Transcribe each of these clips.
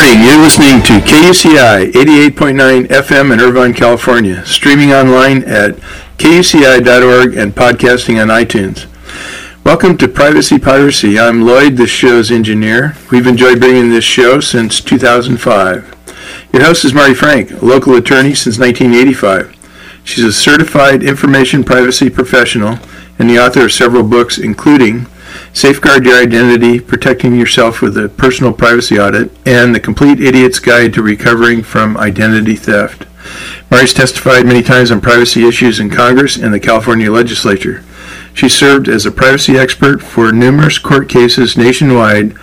Morning. You're listening to KUCI 88.9 FM in Irvine, California, streaming online at kuci.org and podcasting on iTunes. Welcome to Privacy Piracy. I'm Lloyd, this show's engineer. We've enjoyed bringing this show since 2005. Your host is Mari Frank, a local attorney since 1985. She's a certified information privacy professional and the author of several books, including Safeguard Your Identity, Protecting Yourself with a Personal Privacy Audit, and The Complete Idiot's Guide to Recovering from Identity Theft. Mari's testified many times on privacy issues in Congress and the California legislature. She served as a privacy expert for numerous court cases nationwide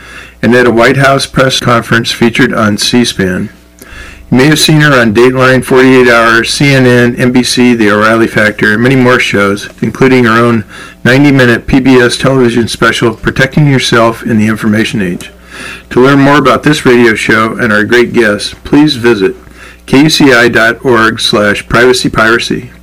and at a White House press conference featured on C-SPAN. You may have seen her on Dateline, 48 Hours, CNN, NBC, The O'Reilly Factor, and many more shows, including her own 90-minute PBS television special, Protecting Yourself in the Information Age. To learn more about this radio show and our great guests, please visit kuci.org slash privacypiracy.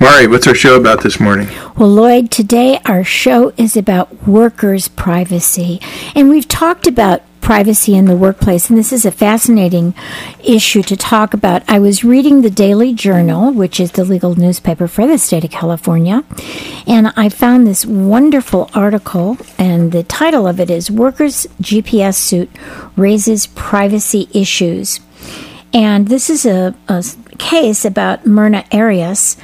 Mari, what's our show about this morning? Well, Lloyd, today our show is about workers' privacy. And we've talked about privacy in the workplace, and this is a fascinating issue to talk about. I was reading the Daily Journal, which is the legal newspaper for the state of California, and I found this wonderful article, and the title of it is Workers' GPS Suit Raises Privacy Issues. And this is a, a case about Myrna Arias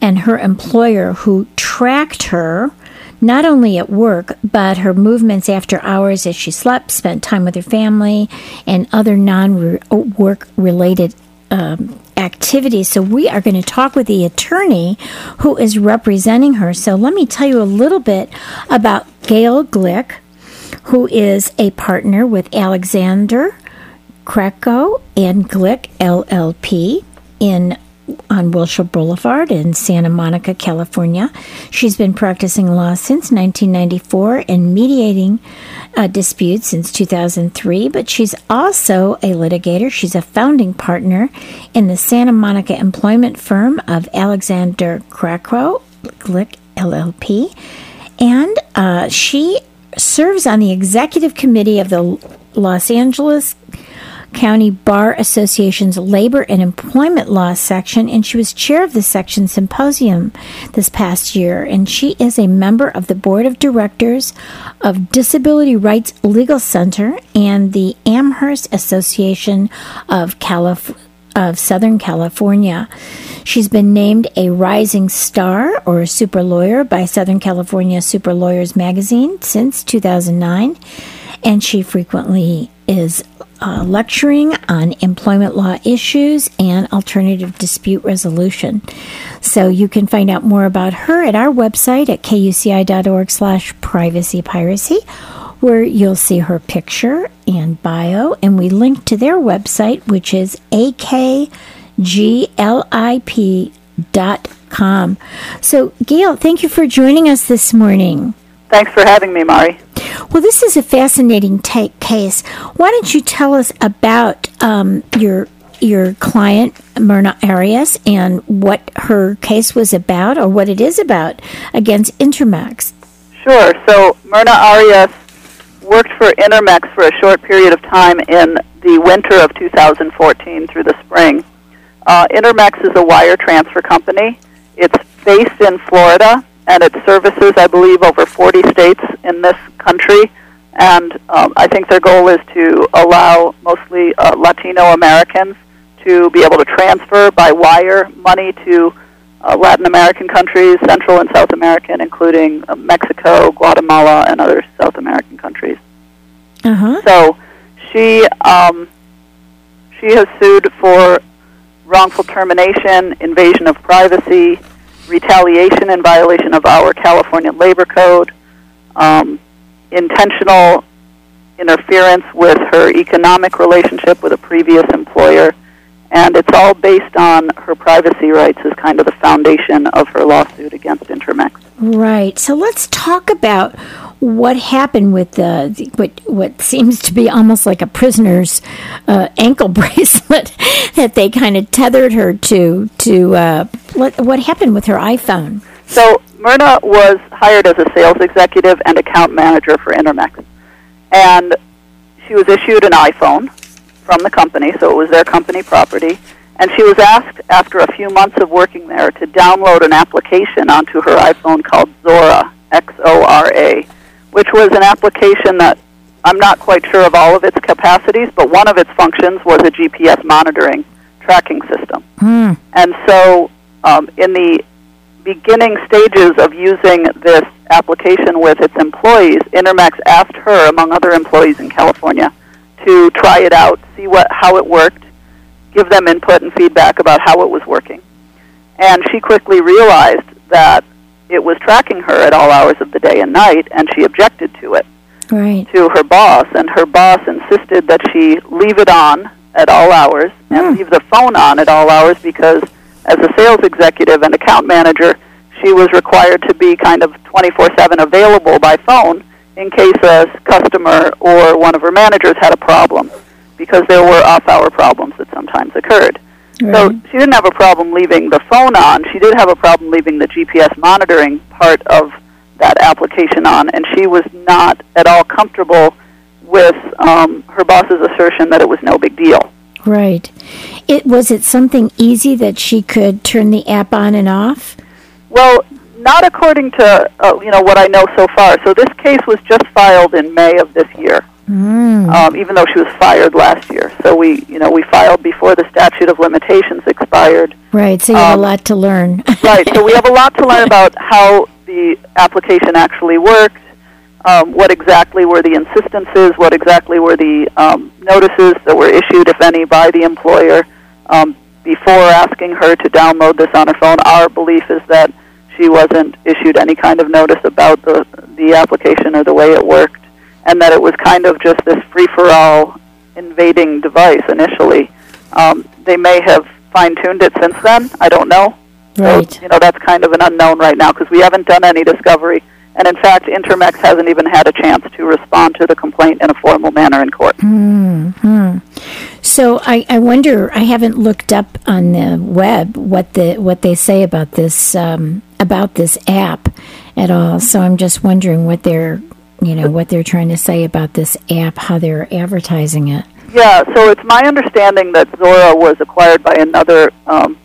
and her employer who tracked her not only at work, but her movements after hours as she slept, spent time with her family, and other non work related um, activities. So, we are going to talk with the attorney who is representing her. So, let me tell you a little bit about Gail Glick, who is a partner with Alexander Krakow and Glick LLP in on Wilshire Boulevard in Santa Monica, California. She's been practicing law since 1994 and mediating uh, disputes since 2003, but she's also a litigator. She's a founding partner in the Santa Monica employment firm of Alexander Krakow, Glick LLP, and uh, she serves on the executive committee of the Los Angeles County Bar Association's Labor and Employment Law section, and she was chair of the section symposium this past year. And she is a member of the board of directors of Disability Rights Legal Center and the Amherst Association of Calif- of Southern California. She's been named a rising star or super lawyer by Southern California Super Lawyers magazine since 2009, and she frequently is uh, lecturing on employment law issues and alternative dispute resolution. So you can find out more about her at our website at kuci.org slash privacy piracy where you'll see her picture and bio and we link to their website which is akgllp.com. So Gail, thank you for joining us this morning. Thanks for having me, Mari. Well, this is a fascinating take case. Why don't you tell us about um, your your client Myrna Arias and what her case was about, or what it is about against Intermex? Sure. So Myrna Arias worked for Intermex for a short period of time in the winter of 2014 through the spring. Uh, Intermex is a wire transfer company. It's based in Florida and it services, I believe, over 40 states in this country. And um, I think their goal is to allow mostly uh, Latino Americans to be able to transfer by wire money to uh, Latin American countries, Central and South American, including uh, Mexico, Guatemala, and other South American countries. Uh-huh. So she um, she has sued for wrongful termination, invasion of privacy, retaliation in violation of our California Labor Code, um, intentional interference with her economic relationship with a previous employer, And it's all based on her privacy rights as kind of the foundation of her lawsuit against Intermex. Right. So let's talk about what happened with the what what seems to be almost like a prisoner's uh, ankle bracelet that they kind of tethered her to to uh, what what happened with her iPhone. So Myrna was hired as a sales executive and account manager for Intermex, and she was issued an iPhone from the company, so it was their company property. And she was asked after a few months of working there to download an application onto her iPhone called Xora, X O R A, which was an application that I'm not quite sure of all of its capacities, but one of its functions was a GPS monitoring tracking system. Mm. And so, um, in the beginning stages of using this application with its employees, Intermex asked her, among other employees in California, to try it out, see what how it worked, give them input and feedback about how it was working. And she quickly realized that it was tracking her at all hours of the day and night, and she objected to it Right. to her boss, and her boss insisted that she leave it on at all hours and Hmm. leave the phone on at all hours because, as a sales executive and account manager, she was required to be kind of 24 7 available by phone in case a customer or one of her managers had a problem because there were off hour problems that sometimes occurred. So she didn't have a problem leaving the phone on. She did have a problem leaving the GPS monitoring part of that application on, and she was not at all comfortable with um, her boss's assertion that it was no big deal. Right. It was it something easy that she could turn the app on and off? Well, not according to uh, you know what I know so far. So this case was just filed in May of this year. Mm. um, even though she was fired last year. So we, you know, we filed before the statute of limitations expired. Right. So you have a um, lot to learn. right. So we have a lot to learn about how the application actually worked. Um, what exactly were the insistences? What exactly were the um, notices that were issued, if any, by the employer um, before asking her to download this on her phone? Our belief is that she wasn't issued any kind of notice about the the application or the way it worked, and that it was kind of just this free for all invading device initially. Um, they may have fine tuned it since then. I don't know. right. So, you know, that's kind of an unknown right now because we haven't done any discovery. And in fact, Intermex hasn't even had a chance to respond to the complaint in a formal manner in court. Hmm. So I, I wonder. I haven't looked up on the web what the what they say about this um, about this app at all. So I'm just wondering what they're you know what they're trying to say about this app, how they're advertising it. Yeah, so it's my understanding that Xora was acquired by another um,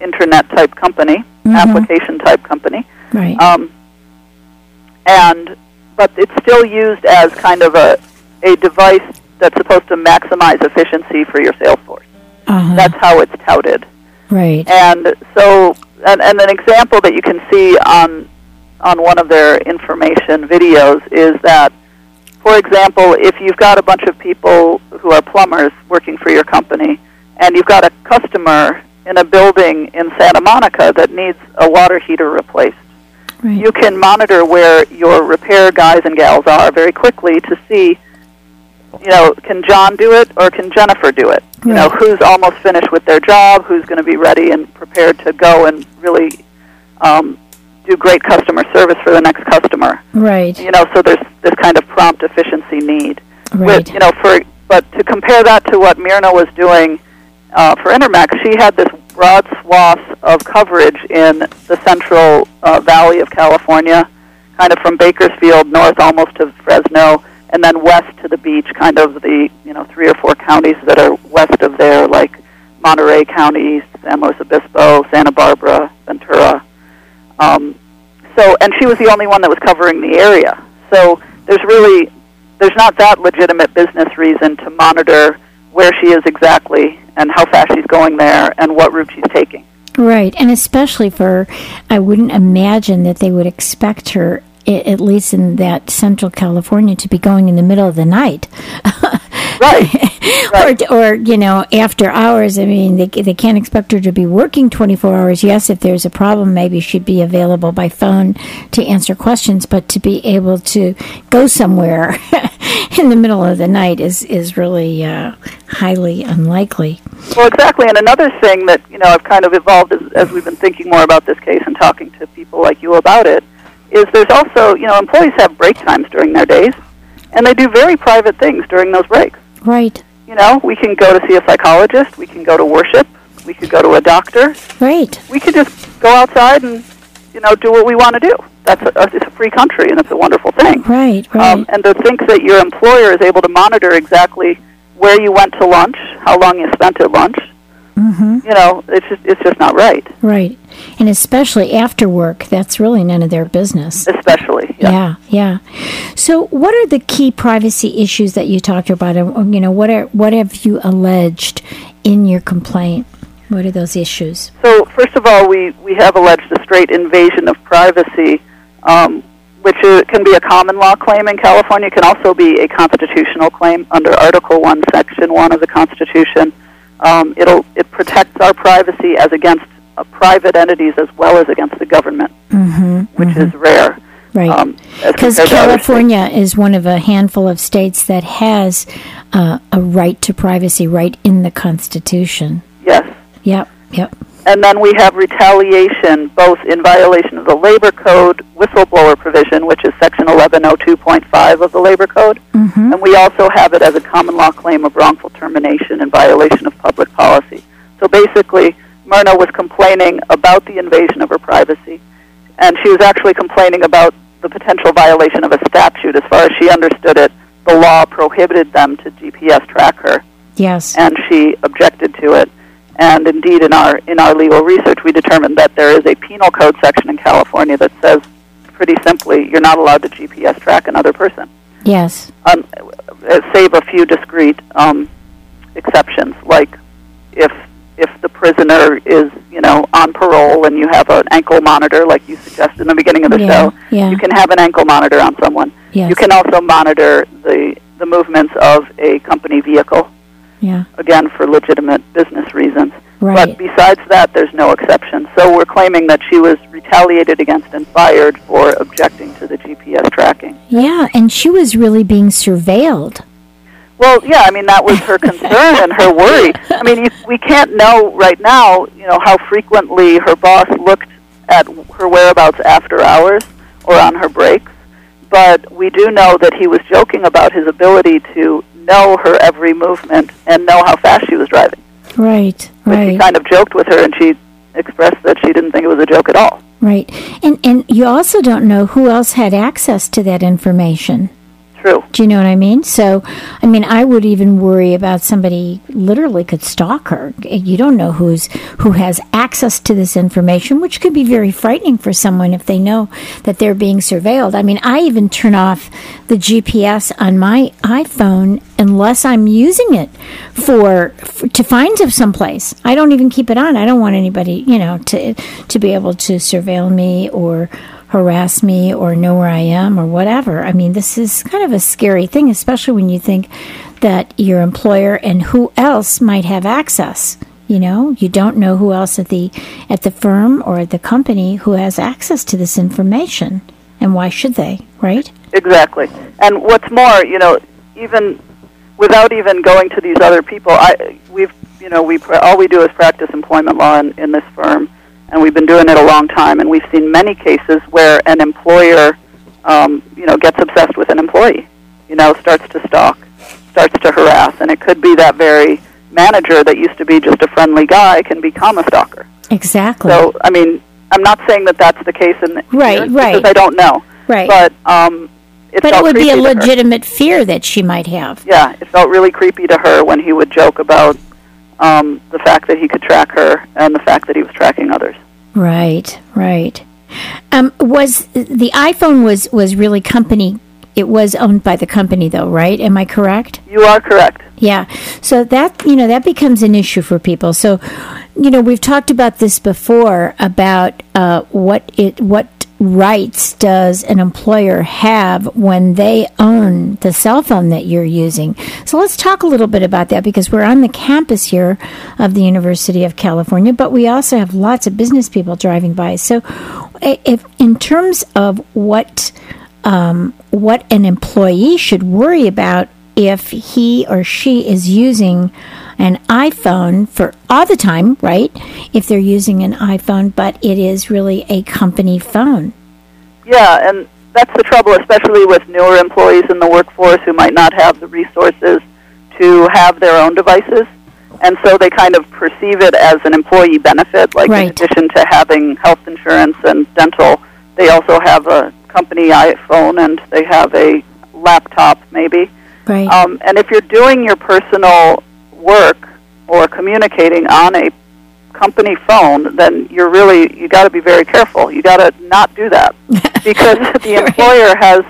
internet type company, Mhm. application type company. Right. Um, and but it's still used as kind of a a device that's supposed to maximize efficiency for your sales force. uh-huh. That's how it's touted. right. And so, and, and an example that you can see on on one of their information videos is that, for example, if you've got a bunch of people who are plumbers working for your company, and you've got a customer in a building in Santa Monica that needs a water heater replaced, Right. you can monitor where your repair guys and gals are very quickly to see, you know, can John do it or can Jennifer do it? You know, who's almost finished with their job, who's going to be ready and prepared to go and really um, do great customer service for the next customer. right. You know, so there's this kind of prompt efficiency need. Right. With, you know, for but to compare that to what Myrna was doing uh, for Intermex, she had this broad swath of coverage in the central uh, valley of California, kind of from Bakersfield north almost to Fresno, and then west to the beach, kind of the you know three or four counties that are west of there, like Monterey County, San Luis Obispo, Santa Barbara, Ventura. Um, so, and she was the only one that was covering the area. So there's really there's not that legitimate business reason to monitor where she is exactly and how fast she's going there and what route she's taking. Right, and especially for, I wouldn't imagine that they would expect her, at least in that Central California, to be going in the middle of the night. Right. right. or, or, you know, after hours. I mean, they, they can't expect her to be working 24 hours. Yes, if there's a problem, maybe she'd be available by phone to answer questions, but to be able to go somewhere in the middle of the night is, is really uh, highly unlikely. Well, exactly. And another thing that, you know, I've kind of evolved as, as we've been thinking more about this case and talking to people like you about it is there's also, you know, employees have break times during their days, and they do very private things during those breaks. Right. You know, we can go to see a psychologist, we can go to worship, we could go to a doctor. Right. We could just go outside and, you know, do what we want to do. That's a, it's a free country, and it's a wonderful thing. Right, right. Um, and to think that your employer is able to monitor exactly where you went to lunch, how long you spent at lunch, Mm-hmm. You know, it's just it's just not right. Right, and especially after work, that's really none of their business. Especially, yeah, yeah. yeah. So, what are the key privacy issues that you talked about? You know, what are what have you alleged in your complaint? What are those issues? So, first of all, we we have alleged a straight invasion of privacy. Um, which is, can be a common law claim in California, it can also be a constitutional claim under Article 1, Section 1 of the Constitution um, it'll it protects our privacy as against uh, private entities as well as against the government, mm-hmm, which mm-hmm. is rare. Right, because um, California is one of a handful of states that has uh, a right to privacy right in the Constitution. Yes. Yep. Yep. And then we have retaliation, both in violation of the Labor Code whistleblower provision, which is Section 1102.5 of the Labor Code, mm-hmm. and we also have it as a common law claim of wrongful termination in violation of public policy. So basically, Myrna was complaining about the invasion of her privacy, and she was actually complaining about the potential violation of a statute. As far as she understood it, the law prohibited them to GPS track her. Yes. And she objected to it. And indeed, in our in our legal research, we determined that there is a penal code section in California that says, pretty simply, you're not allowed to GPS track another person. Yes. Um, save a few discrete um, exceptions, like if if the prisoner is you know on parole and you have an ankle monitor, like you suggested in the beginning of the yeah, show, yeah. you can have an ankle monitor on someone. Yes. You can also monitor the the movements of a company vehicle yeah. Again, for legitimate business. Right. But besides that, there's no exception. So we're claiming that she was retaliated against and fired for objecting to the GPS tracking. Yeah, and she was really being surveilled. Well, yeah, I mean that was her concern and her worry. I mean, you, we can't know right now, you know, how frequently her boss looked at her whereabouts after hours or on her breaks, but we do know that he was joking about his ability to know her every movement and know how fast she was driving. Right, but right. he kind of joked with her, and she expressed that she didn't think it was a joke at all. Right, and and you also don't know who else had access to that information. True. Do you know what I mean? So, I mean, I would even worry about somebody literally could stalk her. You don't know who's who has access to this information, which could be very frightening for someone if they know that they're being surveilled. I mean, I even turn off the GPS on my iPhone unless I'm using it for, for to find some place. I don't even keep it on. I don't want anybody, you know, to to be able to surveil me or harass me or know where I am or whatever. I mean, this is kind of a scary thing, especially when you think that your employer and who else might have access. You know, you don't know who else at the at the firm or at the company who has access to this information, and why should they? Right? Exactly. And what's more, you know, even without even going to these other people, I we've you know we all we do is practice employment law in, in this firm and we've been doing it a long time, and we've seen many cases where an employer, um, you know, gets obsessed with an employee, you know, starts to stalk, starts to harass, and it could be that very manager that used to be just a friendly guy can become a stalker. Exactly. So, I mean, I'm not saying that that's the case in the right, right. because I don't know. Right. But um, it but it would be a her. legitimate fear that she might have. Yeah, it felt really creepy to her when he would joke about um, the fact that he could track her and the fact that he was tracking others. Right, right. Um, was the iPhone was was really company? It was owned by the company, though, right? Am I correct? You are correct. Yeah. So that you know that becomes an issue for people. So, you know, we've talked about this before about uh, what it what rights does an employer have when they own the cell phone that you're using? So let's talk a little bit about that because we're on the campus here of the University of California, but we also have lots of business people driving by. So, if in terms of what um, what an employee should worry about if he or she is using an iPhone for all the time, right? If they're using an iPhone, but it is really a company phone. Yeah, and that's the trouble, especially with newer employees in the workforce who might not have the resources to have their own devices. And so they kind of perceive it as an employee benefit, like Right. in addition to having health insurance and dental, they also have a company iPhone and they have a laptop maybe. Right. Um, and if you're doing your personal work or communicating on a company phone, then you're really you got to be very careful. You got to not do that because the employer has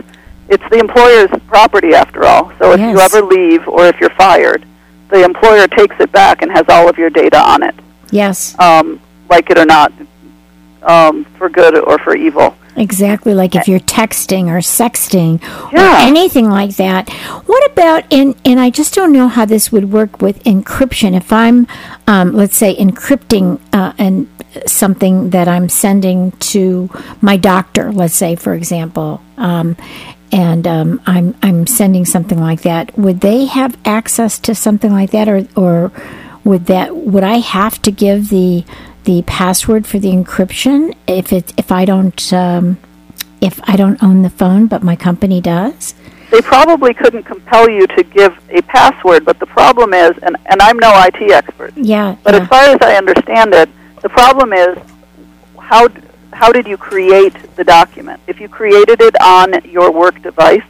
it's the employer's property after all. So if you ever leave or if you're fired, the employer takes it back and has all of your data on it, yes, um, like it or not, um, for good or for evil. Exactly. Like if you're texting or sexting or anything like that. What about and and I just don't know how this would work with encryption. If I'm, um, let's say, encrypting uh, and something that I'm sending to my doctor, let's say, for example. Um, and um, I'm I'm sending something like that. Would they have access to something like that, or or would that would I have to give the the password for the encryption if it if I don't um, if I don't own the phone, but my company does? they probably couldn't compel you to give a password, but the problem is, and, and I'm no IT expert, Yeah, but yeah. as far as I understand it, the problem is how how did you create the document? If you created it on your work device,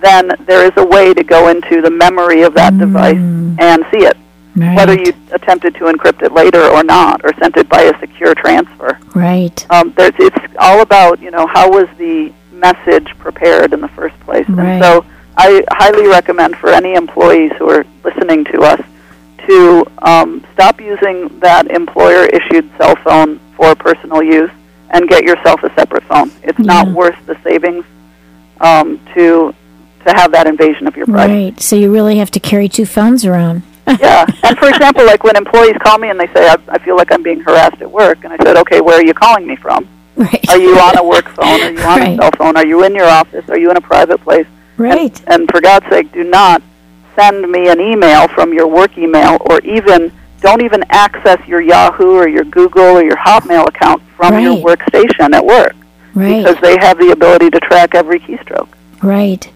then there is a way to go into the memory of that device and see it, right, whether you attempted to encrypt it later or not, or sent it by a secure transfer. right, Um, there's, it's all about you know how was the message prepared in the first place, Right. and so I highly recommend for any employees who are listening to us to um, stop using that employer-issued cell phone for personal use and get yourself a separate phone. It's not worth the savings um, to to have that invasion of your privacy. right. So you really have to carry two phones around. Yeah, and for example, like when employees call me and they say, I, "I feel like I'm being harassed at work," and I said, "Okay, where are you calling me from?" right, Are you on a work phone? Are you on Right. a cell phone? Are you in your office? Are you in a private place? right, And, and for God's sake, do not send me an email from your work email, or even don't even access your Yahoo or your Google or your Hotmail account from your workstation at work right. because they have the ability to track every keystroke. Right.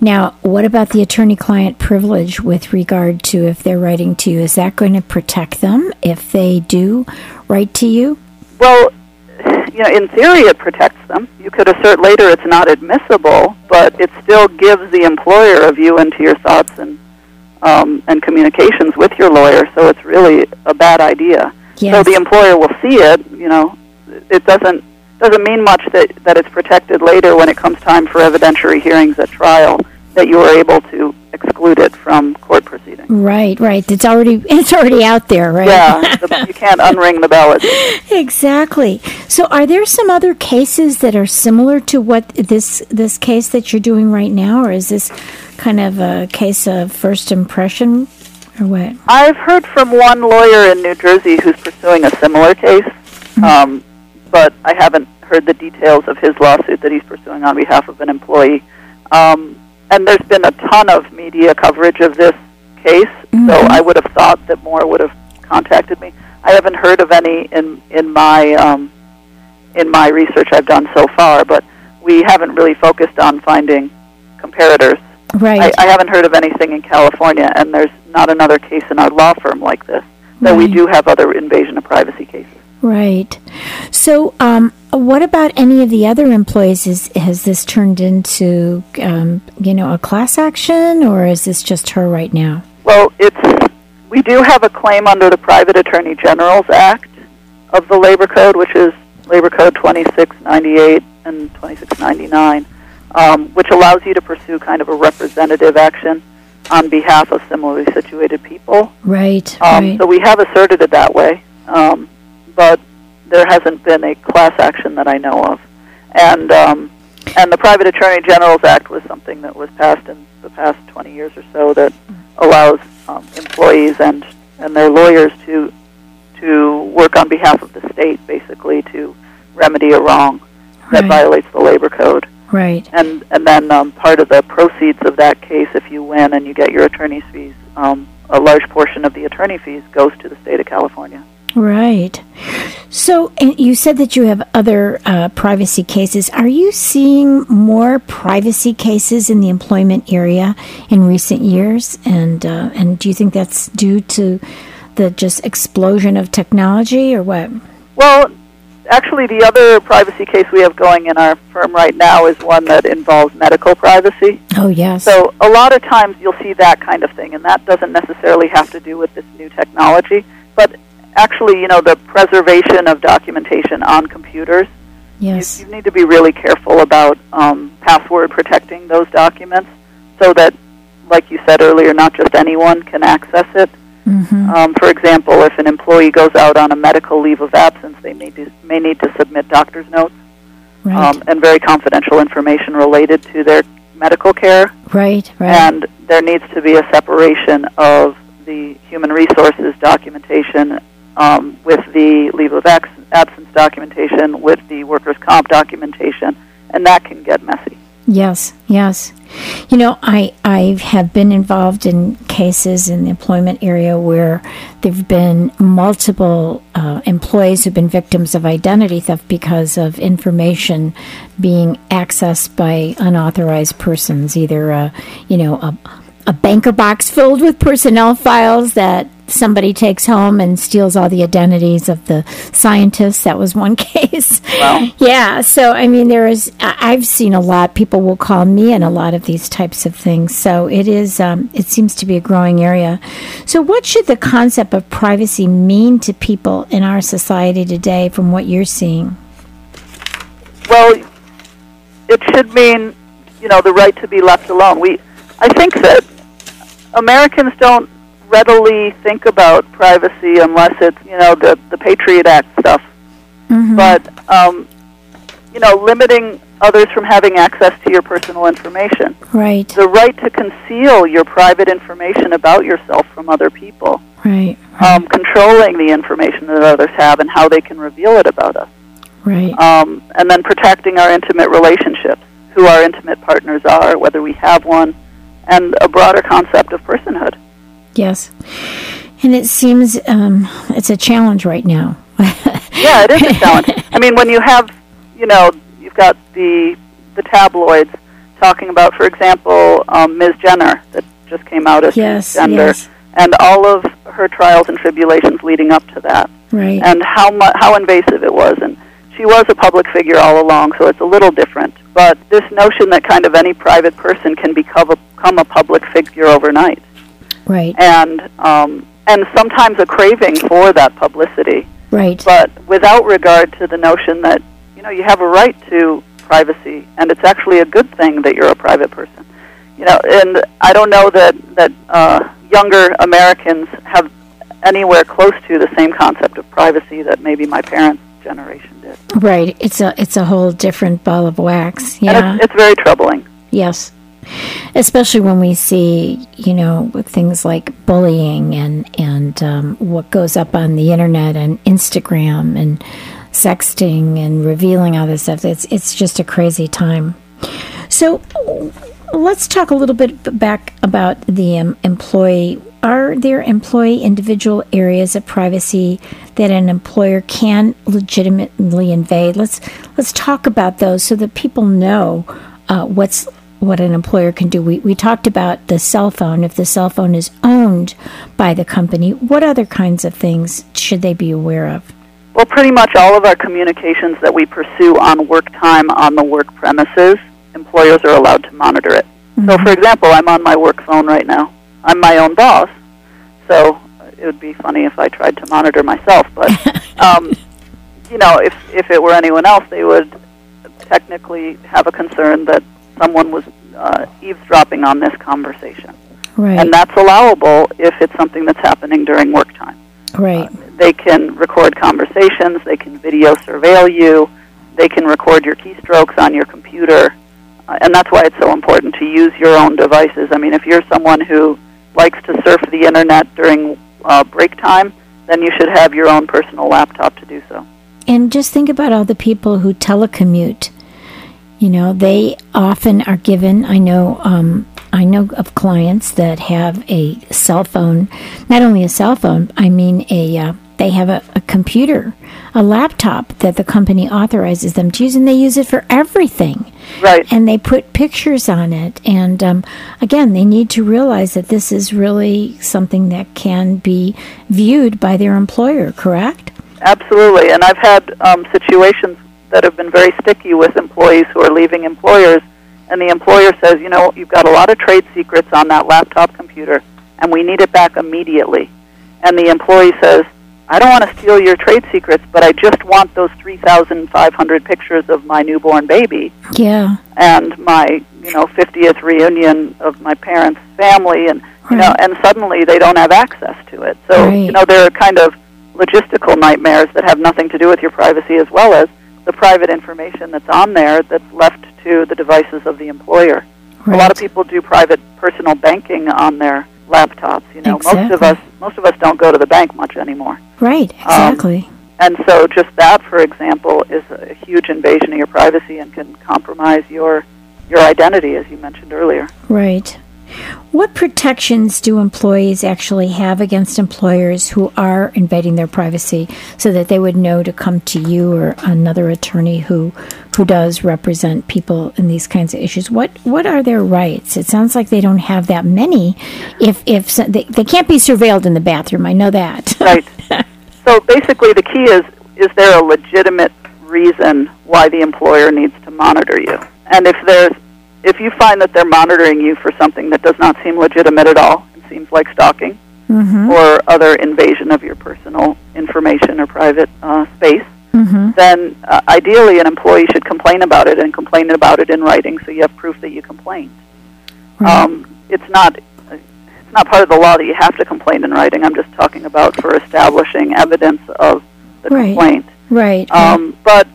Now, what about the attorney client privilege with regard to if they're writing to you? Is that going to protect them if they do write to you? Well, you know, in theory, it protects them. You could assert later it's not admissible, but it still gives the employer a view into your thoughts and um, and communications with your lawyer. So it's really a bad idea. So the employer will see it. You know, it doesn't doesn't mean much that that it's protected later when it comes time for evidentiary hearings at trial that you are able to exclude it from court proceedings. Right, right. It's already it's already out there, right? Yeah, the, you can't unring the bell. Exactly. So, are there some other cases that are similar to what this this case that you're doing right now, or is this kind of a case of first impression, or what? I've heard from one lawyer in New Jersey who's pursuing a similar case, um, but I haven't heard the details of his lawsuit that he's pursuing on behalf of an employee. Um, and there's been a ton of media coverage of this case, so I would have thought that more would have contacted me. I haven't heard of any in in my um, in my research I've done so far, but we haven't really focused on finding comparators. Right. I, I haven't heard of anything in California, and there's not another case in our law firm like this. Though we do have other invasion of privacy cases. Right. So, um, what about any of the other employees? Is, has this turned into, um, you know, a class action, or is this just her right now? Well, it's we do have a claim under the Private Attorney General's Act of the Labor Code, which is Labor Code 2698 and 2699, um, which allows you to pursue kind of a representative action on behalf of similarly situated people. Right. Um, right. So we have asserted it that way, um, but there hasn't been a class action that I know of. And um, and the Private Attorney General's Act was something that was passed in the past 20 years or so that allows um, employees and and their lawyers to to work on behalf of the state, basically to remedy a wrong that Right. violates the labor code. Right. And and then um, part of the proceeds of that case, if you win and you get your attorney's fees, um, a large portion of the attorney fees goes to the state of California. Right. So you said that you have other uh, privacy cases. Are you seeing more privacy cases in the employment area in recent years? And uh, and do you think that's due to the just explosion of technology, or what? Well, actually, the other privacy case we have going in our firm right now is one that involves medical privacy. Oh yes. So a lot of times you'll see that kind of thing, and that doesn't necessarily have to do with this new technology, but actually, you know, the preservation of documentation on computers. yes. You, you need to be really careful about um, password protecting those documents, so that, like you said earlier, not just anyone can access it. hmm Um, for example, if an employee goes out on a medical leave of absence, they may, do, may need to submit doctor's notes Right. um, and very confidential information related to their medical care. right. Right. And there needs to be a separation of the human resources documentation um, with the leave of absence documentation, with the workers' comp documentation, and that can get messy. Yes, yes. You know, I I have been involved in cases in the employment area where there've been multiple uh, employees who've been victims of identity theft because of information being accessed by unauthorized persons, either a you know a a banker box filled with personnel files that somebody takes home and steals all the identities of the scientists. That was one case. Wow. Yeah. So, I mean, there is, I've seen a lot. People will call me in a lot of these types of things. So it is, um, it seems to be a growing area. So, what should the concept of privacy mean to people in our society today from what you're seeing? Well, it should mean, you know, the right to be left alone. We, I think that Americans don't readily think about privacy unless it's, you know, the the Patriot Act stuff. But, um, you know, limiting others from having access to your personal information, Right, the right to conceal your private information about yourself from other people, right, um, controlling the information that others have and how they can reveal it about us right. um, and then protecting our intimate relationships, who our intimate partners are, whether we have one, and a broader concept of personhood. Yes. And it seems um, it's a challenge right now. Yeah, it is a challenge. I mean, when you have, you know, you've got the the tabloids talking about, for example, um, Ms. Jenner that just came out as Yes, transgender, yes. and all of her trials and tribulations leading up to that. Right. and how mu- how invasive it was. And she was a public figure all along, so it's a little different. But this notion that kind of any private person can become a, become a public figure overnight, right. and um, and sometimes a craving for that publicity, Right. but without regard to the notion that you know you have a right to privacy, and it's actually a good thing that you're a private person. You know, and I don't know that that uh, younger Americans have anywhere close to the same concept of privacy that maybe my parents' generation did. Right. It's a it's a whole different ball of wax. Yeah. And it's, it's very troubling. Yes. Especially when we see, you know, things like bullying and and um, what goes up on the internet and Instagram and sexting and revealing all this stuff. It's it's just a crazy time. So let's talk a little bit back about the um, employee. Are there employee individual areas of privacy that an employer can legitimately invade? Let's let's talk about those so that people know uh, what's what an employer can do. We we talked about the cell phone. If the cell phone is owned by the company, what other kinds of things should they be aware of? Well, pretty much all of our communications that we pursue on work time on the work premises, employers are allowed to monitor it. So, for example, I'm on my work phone right now. I'm my own boss, so it would be funny if I tried to monitor myself. But, um, you know, if, if it were anyone else, they would technically have a concern that someone was uh, eavesdropping on this conversation. Right. And that's allowable if it's something that's happening during work time. right. They can record conversations, they can video surveil you, they can record your keystrokes on your computer, uh, and that's why it's so important to use your own devices. I mean, if you're someone who likes to surf the internet during uh, break time, then you should have your own personal laptop to do so. And just think about all the people who telecommute. You know, they often are given. I know. Um, I know of clients that have a cell phone. Not only a cell phone. I mean a. Uh, they have a, a computer, a laptop that the company authorizes them to use, and they use it for everything. Right. And they put pictures on it. And um, again, they need to realize that this is really something that can be viewed by their employer, correct? Absolutely. And I've had um, situations that have been very sticky with employees who are leaving employers. And the employer says, you know, you've got a lot of trade secrets on that laptop computer, and we need it back immediately. And the employee says, I don't want to steal your trade secrets, but I just want those 3,500 pictures of my newborn baby. Yeah. And my, you know, 50th reunion of my parents' family and you know, and suddenly they don't have access to it. So, right. you know, there are kind of logistical nightmares that have nothing to do with your privacy as well as the private information that's on there that's left to the devices of the employer. Right. A lot of people do private personal banking on their laptops. You know, exactly. most of us most of us don't go to the bank much anymore. Right, exactly. Um, and so, just that, for example, is a huge invasion of your privacy and can compromise your your identity, as you mentioned earlier. Right. What protections do employees actually have against employers who are invading their privacy so that they would know to come to you or another attorney who who does represent people in these kinds of issues? What what are their rights? It sounds like they don't have that many. If if so, they, they can't be surveilled in the bathroom, I know that. Right. so basically the key is is there a legitimate reason why the employer needs to monitor you? And if there's if you find that they're monitoring you for something that does not seem legitimate at all, it seems like stalking mm-hmm. or other invasion of your personal information or private uh, space, mm-hmm. then uh, ideally an employee should complain about it and complain about it in writing so you have proof that you complained. Right. Um, it's not it's not part of the law that you have to complain in writing. I'm just talking about for establishing evidence of the Right. complaint. right. Um, but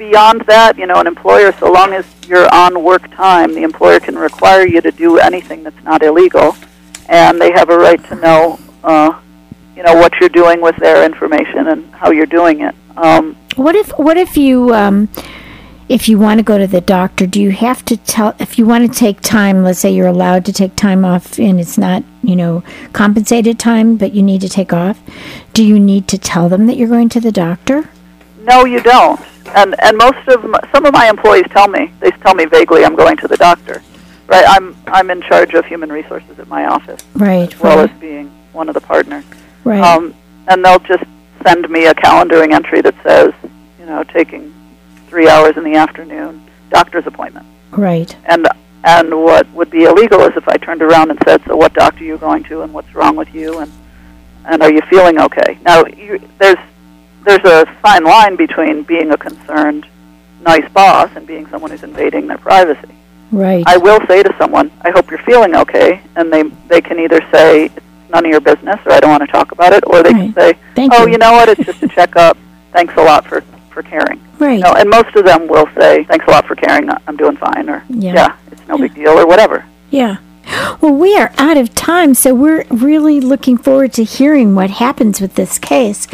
beyond that, you know, an employer, so long as you're on work time, the employer can require you to do anything that's not illegal, and they have a right to know, uh, you know, what you're doing with their information and how you're doing it. Um, What if what if you um, if you want to go to the doctor, do you have to tell if you want to take time, let's say you're allowed to take time off and it's not, you know, compensated time, but you need to take off, do you need to tell them that you're going to the doctor? no, you don't. And and most of m some of my employees tell me they tell me vaguely I'm going to the doctor. Right, I'm I'm in charge of human resources at my office, Right. as well right. as being one of the partners. right. Um, and they'll just send me a calendaring entry that says, you know, taking three hours in the afternoon, doctor's appointment. right. And and what would be illegal is if I turned around and said, so what doctor are you going to, and what's wrong with you, and and are you feeling okay? Now, you, there's there's a fine line between being a concerned, nice boss and being someone who's invading their privacy. Right. I will say to someone, I hope you're feeling okay, and they they can either say it's none of your business or I don't want to talk about it, or they can say, Thank oh, you. you know what, it's just a checkup. Thanks a lot for for caring. right. You know, and most of them will say, thanks a lot for caring. I'm doing fine, or Yeah. it's no big deal, or whatever. Yeah. Well, we are out of time, so we're really looking forward to hearing what happens with this case.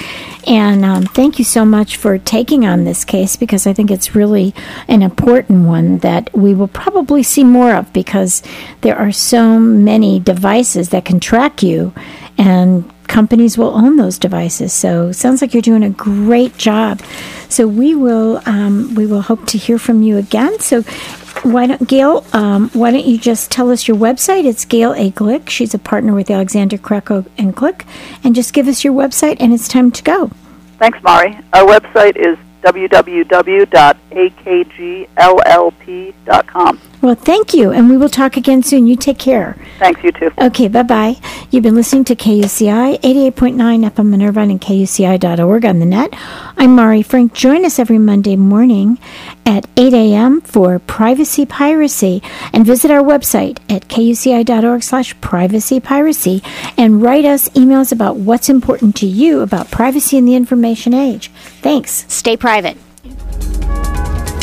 And um, thank you so much for taking on this case because I think it's really an important one that we will probably see more of because there are so many devices that can track you, and companies will own those devices. So sounds like you're doing a great job. So we will um, we will hope to hear from you again. So why don't Gail? Um, why don't you just tell us your website? It's Gail A. Glick. She's a partner with Alexander Krakow and Glick, and just give us your website, and it's time to go. Thanks, Mari. Our website is www.akgllp.com. Well, thank you, and we will talk again soon. You take care. Thanks, you too. Okay, bye bye. You've been listening to KUCI 88.9 FM in Irvine and KUCI.org on the net. I'm Mari Frank. Join us every Monday morning at 8 a.m. for Privacy Piracy and visit our website at kuci.org slash privacy piracy and write us emails about what's important to you about privacy in the information age. Thanks. Stay private.